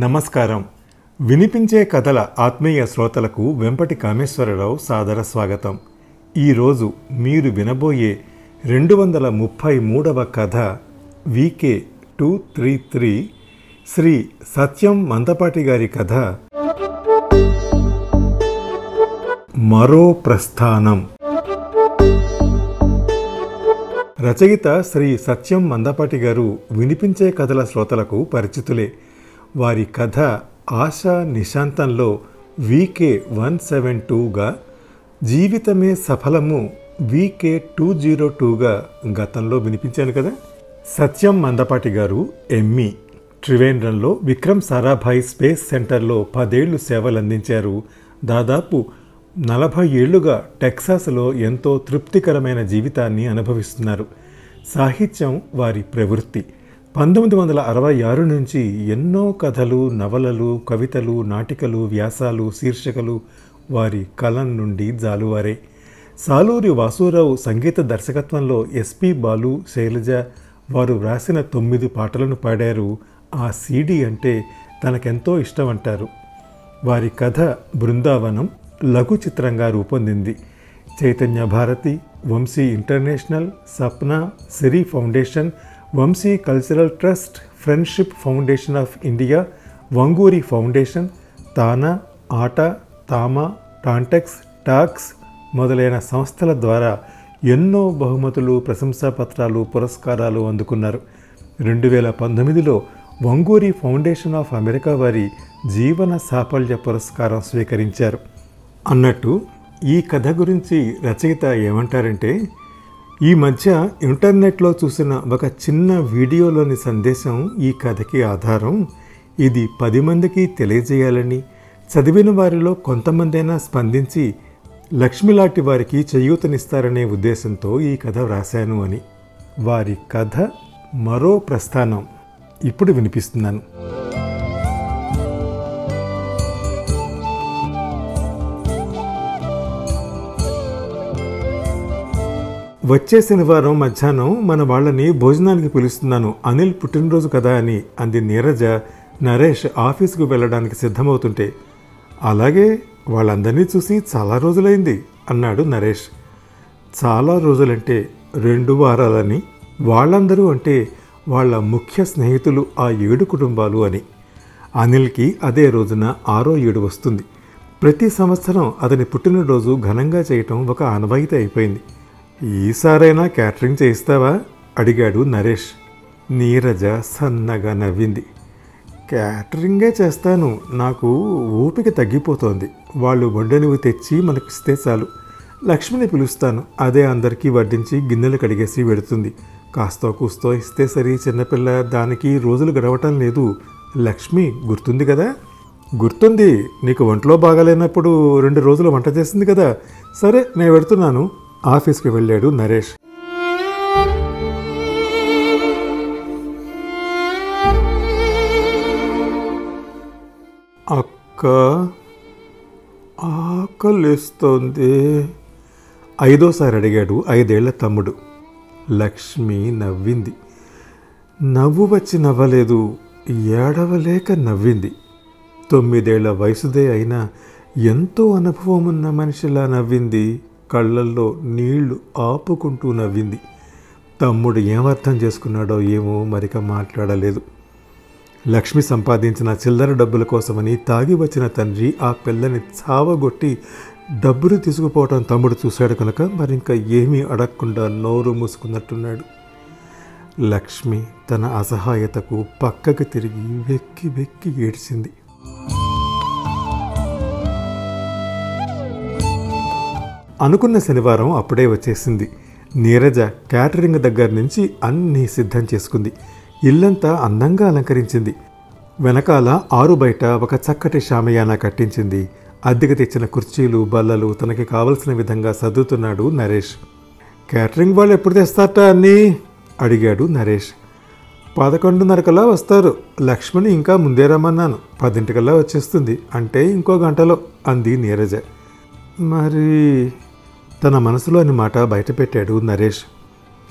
నమస్కారం. వినిపించే కథల ఆత్మీయ శ్రోతలకు వెంపటి కామేశ్వరరావు సాదర స్వాగతం. ఈరోజు మీరు వినబోయే రెండు వందల ముప్పై మూడవ కథ V K two three three Shri Satyam Mandapati గారి కథ. మరో ప్రస్థానం. రచయిత శ్రీ సత్యం మందపాటి గారు వినిపించే కథల శ్రోతలకు పరిచితులే. వారి కథ ఆశా నిశాంతంలో వీకే వన్ సెవెన్ టూగా జీవితమే సఫలము వీకే టూ జీరో టూగా గతంలో వినిపించాను కదా. సత్యం మందపాటి గారు ఎమ్మి త్రివేంద్రంలో విక్రమ్ సారాభాయ్ స్పేస్ సెంటర్లో పదేళ్ళు సేవలందించారు. దాదాపు నలభై ఏళ్ళుగా టెక్సాస్లో ఎంతో తృప్తికరమైన జీవితాన్ని అనుభవిస్తున్నారు. సాహిత్యం వారి ప్రవృత్తి. పంతొమ్మిది వందల అరవై ఆరు నుంచి ఎన్నో కథలు నవలలు కవితలు నాటికలు వ్యాసాలు శీర్షికలు వారి కలం నుండి జాలువారే. సాలూరి వాసురావు సంగీత దర్శకత్వంలో ఎస్పి బాలు శైలజ వారు వ్రాసిన తొమ్మిది పాటలను పాడారు. ఆ సీడీ అంటే తనకెంతో ఇష్టమంటారు. వారి కథ బృందావనం లఘు చిత్రంగా రూపొందింది. Chaitanya Bharati Vamsi international Sapna Siri foundation Vamsi cultural trust friendship foundation of India Vanguri foundation TANA ATA TAMA TANTEX talks మొదలైన సంస్థల ద్వారా ఎన్నో బహుమతులు ప్రశంసాపత్రాలు పురస్కారాలు అందుకున్నారు. రెండు వేల పంతొమ్మిదిలో వంగూరి ఫౌండేషన్ ఆఫ్ అమెరికా వారి జీవన సాఫల్య పురస్కారం స్వీకరించారు. అన్నట్టు ఈ కథ గురించి రచయిత ఏమంటారంటే ఈ మధ్య ఇంటర్నెట్లో చూసిన ఒక చిన్న వీడియోలోని సందేశం ఈ కథకి ఆధారం. ఇది పది మందికి తెలియజేయాలని చదివిన వారిలో కొంతమందైనా స్పందించి లక్ష్మి లాంటి వారికి చేయూతనిస్తారనే ఉద్దేశంతో ఈ కథ వ్రాశాను అని. వారి కథ మరో ప్రస్థానం. ఇప్పుడు వినిపిస్తున్నాను. వచ్చే శనివారం మధ్యాహ్నం మన వాళ్ళని భోజనానికి పిలుస్తున్నాను. అనిల్ పుట్టినరోజు కదా అని అంది నీరజ. నరేష్ ఆఫీసుకు వెళ్ళడానికి సిద్ధమవుతుంటే. అలాగే వాళ్ళందరినీ చూసి చాలా రోజులైంది అన్నాడు నరేష్. చాలా రోజులంటే రెండు వారాలని వాళ్ళందరూ అంటే వాళ్ళ ముఖ్య స్నేహితులు ఆ ఏడు కుటుంబాలు అని. అనిల్కి అదే రోజున ఆరో ఏడు వస్తుంది. ప్రతి సంవత్సరం అతని పుట్టినరోజు ఘనంగా చేయటం ఒక ఆనవాయితీ అయిపోయింది. ఈసారైనా క్యాటరింగ్ చేయిస్తావా? అడిగాడు నరేష్. నీరజ సన్నగా నవ్వింది. క్యాటరింగే చేస్తాను. నాకు ఓపిక తగ్గిపోతోంది. వాళ్ళు వండనివి తెచ్చి మనకిస్తే చాలు. లక్ష్మిని పిలుస్తాను. అదే అందరికీ వడ్డించి గిన్నెలు కడిగేసి వెడుతుంది. కాస్తో కూస్తో ఇస్తే సరి చిన్నపిల్ల. దానికి రోజులు గడవటం లేదు. లక్ష్మి గుర్తుంది కదా? గుర్తుంది. నీకు ఒంట్లో బాగాలేనప్పుడు రెండు రోజులు వంట చేసింది కదా? సరే నేను పెడుతున్నాను ఆఫీస్కి వెళ్ళాడు నరేష్. అక్క ఆకలిస్తోంది. ఐదోసారి అడిగాడు ఐదేళ్ళ తమ్ముడు. లక్ష్మి నవ్వింది. నవ్వు వచ్చి నవ్వలేదు ఏడవలేక నవ్వింది. తొమ్మిదేళ్ళ వయసుదే అయినా ఎంతో అనుభవం ఉన్న మనిషిలా నవ్వింది. కళ్ళల్లో నీళ్ళు ఆపుకుంటూ నవ్వింది. తమ్ముడు ఏమర్థం చేసుకున్నాడో ఏమో మరిక మాట్లాడలేదు. లక్ష్మి సంపాదించిన చిల్లర డబ్బుల కోసమని తాగి వచ్చిన తండ్రి ఆ పిల్లని చావగొట్టి డబ్బులు తీసుకుపోవటం తమ్ముడు చూశాడు కనుక మరింక ఏమీ అడగకుండా నోరు మూసుకున్నట్టున్నాడు. లక్ష్మి తన అసహాయతకు పక్కకు తిరిగి వెక్కి వెక్కి ఏడ్చింది. అనుకున్న శనివారం అప్పుడే వచ్చేసింది. నీరజ క్యాటరింగ్ దగ్గర నుంచి అన్నీ సిద్ధం చేసుకుంది. ఇల్లంతా అందంగా అలంకరించింది. వెనకాల ఆరు బయట ఒక చక్కటి షామయాన కట్టించింది. అద్దెకు తెచ్చిన కుర్చీలు బల్లలు తనకి కావలసిన విధంగా సర్దుతున్నాడు నరేష్. క్యాటరింగ్ వాళ్ళు ఎప్పుడు తెస్తారట అన్నీ? అడిగాడు నరేష్. పదకొండున్నరకల్లా వస్తారు. లక్ష్మణి ఇంకా ముందే రమ్మన్నాను. పదింటికల్లా వచ్చేస్తుంది. అంటే ఇంకో గంటలో అంది నీరజ. మరి తన మనసులోని మాట బయటపెట్టాడు నరేష్.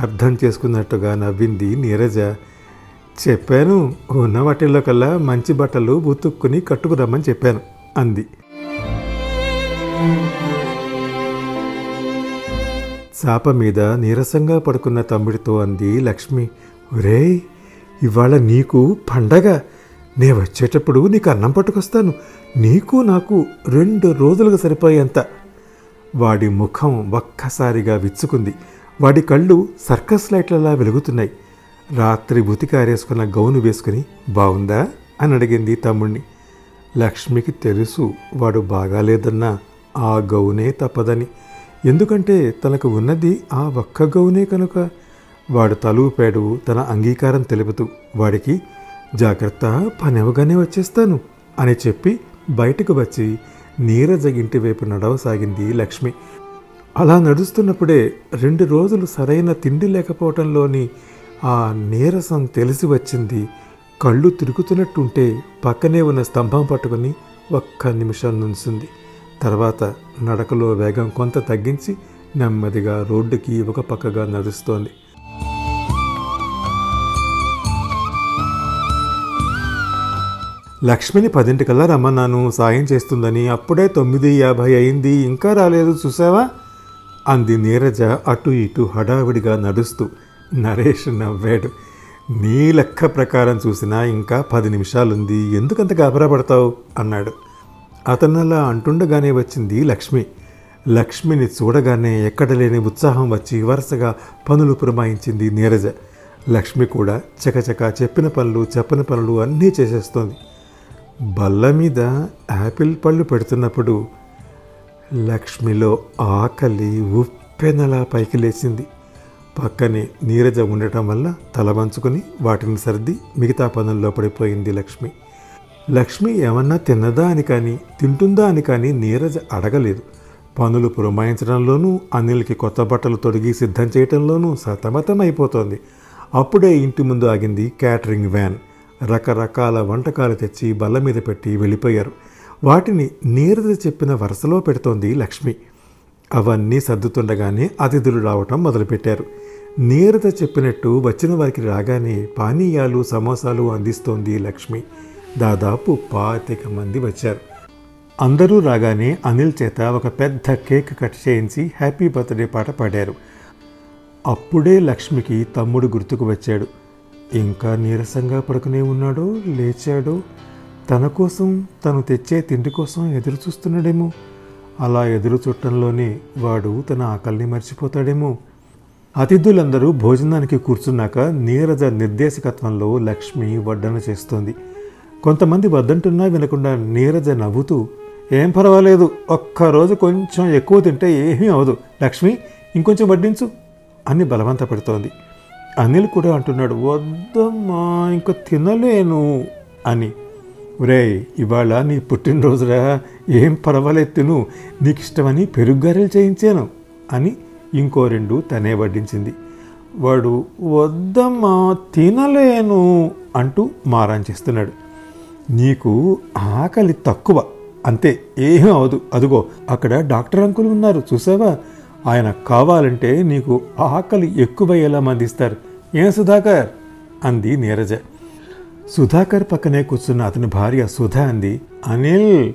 అర్థం చేసుకున్నట్టుగా నవ్వింది నీరజ. చెప్పాను ఉన్న వాటిల్లో కల్లా మంచి బట్టలు ఉతుక్కుని కట్టుకురమ్మని చెప్పాను అంది. చాప మీద నీరసంగా పడుకున్న తమ్ముడితో అంది లక్ష్మి. ఒరేయ్ ఇవాళ నీకు పండగ. నే వచ్చేటప్పుడు నీకు అన్నం పట్టుకొస్తాను. నీకు నాకు రెండు రోజులకు సరిపోయేంత. వాడి ముఖం ఒక్కసారిగా విచ్చుకుంది. వాడి కళ్ళు సర్కస్ లైట్లలా వెలుగుతున్నాయి. రాత్రి బుతికారేసుకున్న గౌను వేసుకుని బాగుందా అని అడిగింది తమ్ముణ్ణి. లక్ష్మికి తెలుసు వాడు బాగాలేదన్నా ఆ గౌనే తప్పదని. ఎందుకంటే తనకు ఉన్నది ఆ ఒక్క గౌనే కనుక. వాడు తలూపాడు తన అంగీకారం తెలుపుతూ వాడికి జాగ్రత్త పనివగానే వచ్చేస్తాను అని చెప్పి బయటకు వచ్చి నీరజ ఇంటి వైపు నడవసాగింది లక్ష్మి. అలా నడుస్తున్నప్పుడే రెండు రోజులు సరైన తిండి లేకపోవటంలోని ఆ నీరసం తెలిసి వచ్చింది. కళ్ళు తిరుగుతున్నట్టుంటే పక్కనే ఉన్న స్తంభం పట్టుకుని ఒక్క నిమిషం నుంచింది. తర్వాత నడకలో వేగం కొంత తగ్గించి నెమ్మదిగా రోడ్డుకి ఒక పక్కగా నడుస్తోంది. లక్ష్మిని పదింటికల్లా రమ్మన్నాను. సాయం చేస్తుందని. అప్పుడే తొమ్మిది యాభై అయింది. ఇంకా రాలేదు చూసావా? అంది నీరజ అటు ఇటు హడావిడిగా నడుస్తూ. నరేష్ నవ్వాడు. నీ లెక్క ప్రకారం చూసినా ఇంకా పది నిమిషాలుంది. ఎందుకంత గాబరా పడతావు? అన్నాడు. అతనలా అంటుండగానే వచ్చింది లక్ష్మి. లక్ష్మిని చూడగానే ఎక్కడ లేని ఉత్సాహం వచ్చి వరుసగా పనులు పురమాయించింది నీరజ. లక్ష్మి కూడా చకచక చెప్పిన పనులు చెప్పని పనులు అన్నీ చేసేస్తోంది. బల్ల మీద యాపిల్ పళ్ళు పెడుతున్నప్పుడు లక్ష్మిలో ఆకలి ఉప్పెనలా పైకి లేచింది. పక్కనే నీరజ ఉండటం వల్ల తల వంచుకొని వాటిని సర్ది మిగతా పనుల్లో పడిపోయింది లక్ష్మి. లక్ష్మి ఏమన్నా తిన్నదా అని కానీ తింటుందా అని కానీ నీరజ అడగలేదు. పనులు పురమాయించడంలోనూ అనిల్కి కొత్త బట్టలు తొడిగి సిద్ధం చేయటంలోనూ సతమతం అయిపోతోంది అప్పుడే ఇంటి ముందు ఆగింది క్యాటరింగ్ వ్యాన్. రకరకాల వంటకాలు తెచ్చి బల్ల మీద పెట్టి వెళ్ళిపోయారు. వాటిని నీరద చెప్పిన వరుసలో పెడుతోంది లక్ష్మి. అవన్నీ సర్దుతుండగానే అతిథులు రావటం మొదలుపెట్టారు. నీరద చెప్పినట్టు వచ్చిన వారికి రాగానే పానీయాలు సమోసాలు అందిస్తోంది లక్ష్మి. దాదాపు పాతిక మంది వచ్చారు. అందరూ రాగానే అనిల్ చేత ఒక పెద్ద కేక్ కట్ చేయించి హ్యాపీ బర్త్డే పాట పాడారు. అప్పుడే లక్ష్మికి తమ్ముడు గుర్తుకు వచ్చాడు. ఇంకా నీరసంగా పడుకునే ఉన్నాడో లేచాడో తన కోసం తను తెచ్చే తిండి కోసం ఎదురు చూస్తున్నాడేమో అలా ఎదురు చుట్టంలోనే వాడు తన ఆకలిని మర్చిపోతాడేమో. అతిథులందరూ భోజనానికి కూర్చున్నాక నీరజ నిర్దేశకత్వంలో లక్ష్మి వడ్డన చేస్తోంది. కొంతమంది వద్దంటున్నా వినకుండా నీరజ నవ్వుతూ ఏం పర్వాలేదు ఒక్కరోజు కొంచెం ఎక్కువ తింటే ఏమీ అవదు లక్ష్మి ఇంకొంచెం వడ్డించు అని బలవంత పెడుతోంది అనిల్ కూడా అంటున్నాడు వద్దమ్మా ఇంక తినలేను అని. రే ఇవాళ నీ పుట్టినరోజురా ఏం పర్వాలేదు తిను నీకు ఇష్టమని పెరుగ్గారెలు చేయించాను అని ఇంకో రెండు తనే వడ్డించింది. వాడు వద్దమ్మా తినలేను అంటూ మారాన్ చేస్తున్నాడు. నీకు ఆకలి తక్కువ అంతే ఏం అవదు అదిగో అక్కడ డాక్టర్ అంకులు ఉన్నారు చూసావా? ఆయన కావాలంటే నీకు ఆకలి ఎక్కువయ్యేలా మందిస్తారు ఏం సుధాకర్? అంది నీరజ. సుధాకర్ పక్కనే కూర్చున్న అతని భార్య సుధా అంది అనిల్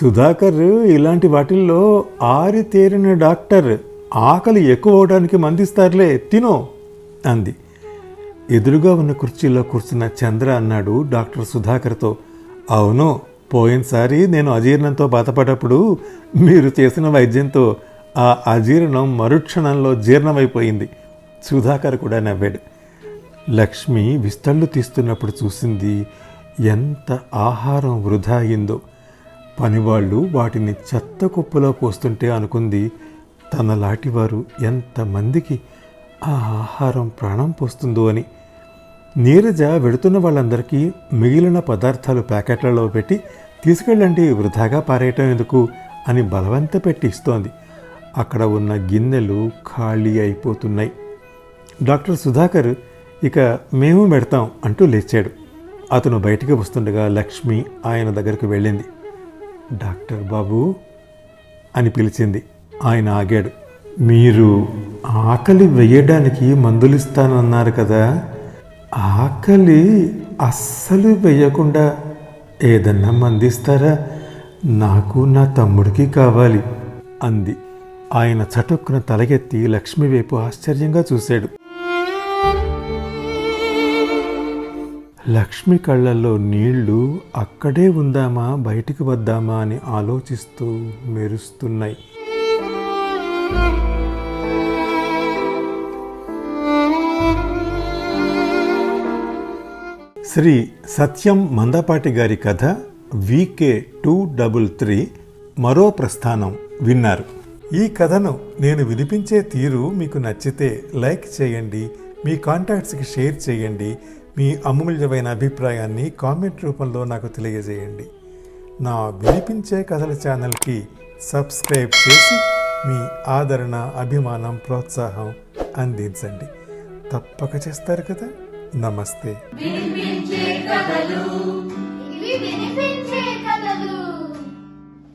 సుధాకర్ ఇలాంటి వాటిల్లో ఆరితేరిన డాక్టర్ ఆకలి ఎక్కువ అవడానికి మందిస్తారులే తినో అంది. ఎదురుగా ఉన్న కుర్చీలో కూర్చున్న చంద్ర అన్నాడు డాక్టర్ సుధాకర్తో అవును పోయినసారి నేను అజీర్ణంతో బాధపడ్డప్పుడు మీరు చేసిన వైద్యంతో ఆ అజీర్ణం మరుక్షణంలో జీర్ణమైపోయింది. సుధాకర్ కూడా నవ్వాడు. లక్ష్మి విస్తళ్ళు తీస్తున్నప్పుడు చూసింది ఎంత ఆహారం వృధా అయిందో. పనివాళ్ళు వాటిని చెత్త కుప్పలో పోస్తుంటే అనుకుంది తనలాంటి వారు ఎంతమందికి ఆ ఆహారం ప్రాణం పోస్తుందో అని. నీరజ వెడుతున్న వాళ్ళందరికీ మిగిలిన పదార్థాలు ప్యాకెట్లలో పెట్టి తీసుకెళ్ళండి వృధాగా పారేయటం ఎందుకు? అని బలవంత పెట్టి ఇస్తోంది. అక్కడ ఉన్న గిన్నెలు ఖాళీ అయిపోతున్నాయి. డాక్టర్ సుధాకర్ ఇక మేము పెడతాం అంటూ లేచాడు. అతను బయటికి వస్తుండగా లక్ష్మి ఆయన దగ్గరకు వెళ్ళింది. డాక్టర్ బాబు అని పిలిచింది. ఆయన ఆగాడు. మీరు ఆకలి వేయడానికి మందులు ఇస్తానన్నారు కదా. ఆకలి అస్సలు వేయకుండా ఏదన్నా మందిస్తారా? నాకు నా తమ్ముడికి కావాలి అంది. ఆయన చటుక్కున తలగెత్తి లక్ష్మి వైపు ఆశ్చర్యంగా చూశాడు. లక్ష్మి కళ్ళల్లో నీళ్ళు అక్కడే ఉందామా బయటికి వద్దామా అని ఆలోచిస్తూ మెరుస్తున్నాయి. శ్రీ సత్యం మందపాటి గారి కథ వికే టూ డబుల్ త్రీ మరో ప్రస్థానం విన్నారు. ఈ కథను నేను వినిపించే తీరు మీకు నచ్చితే లైక్ చేయండి మీ కాంటాక్ట్స్కి షేర్ చేయండి మీ అమూల్యమైన అభిప్రాయాన్ని కామెంట్ రూపంలో నాకు తెలియజేయండి. నా వినిపించే కథల ఛానల్కి సబ్స్క్రైబ్ చేసి మీ ఆదరణ అభిమానం ప్రోత్సాహం అందించండి. తప్పక చేస్తారు కదా. నమస్తే.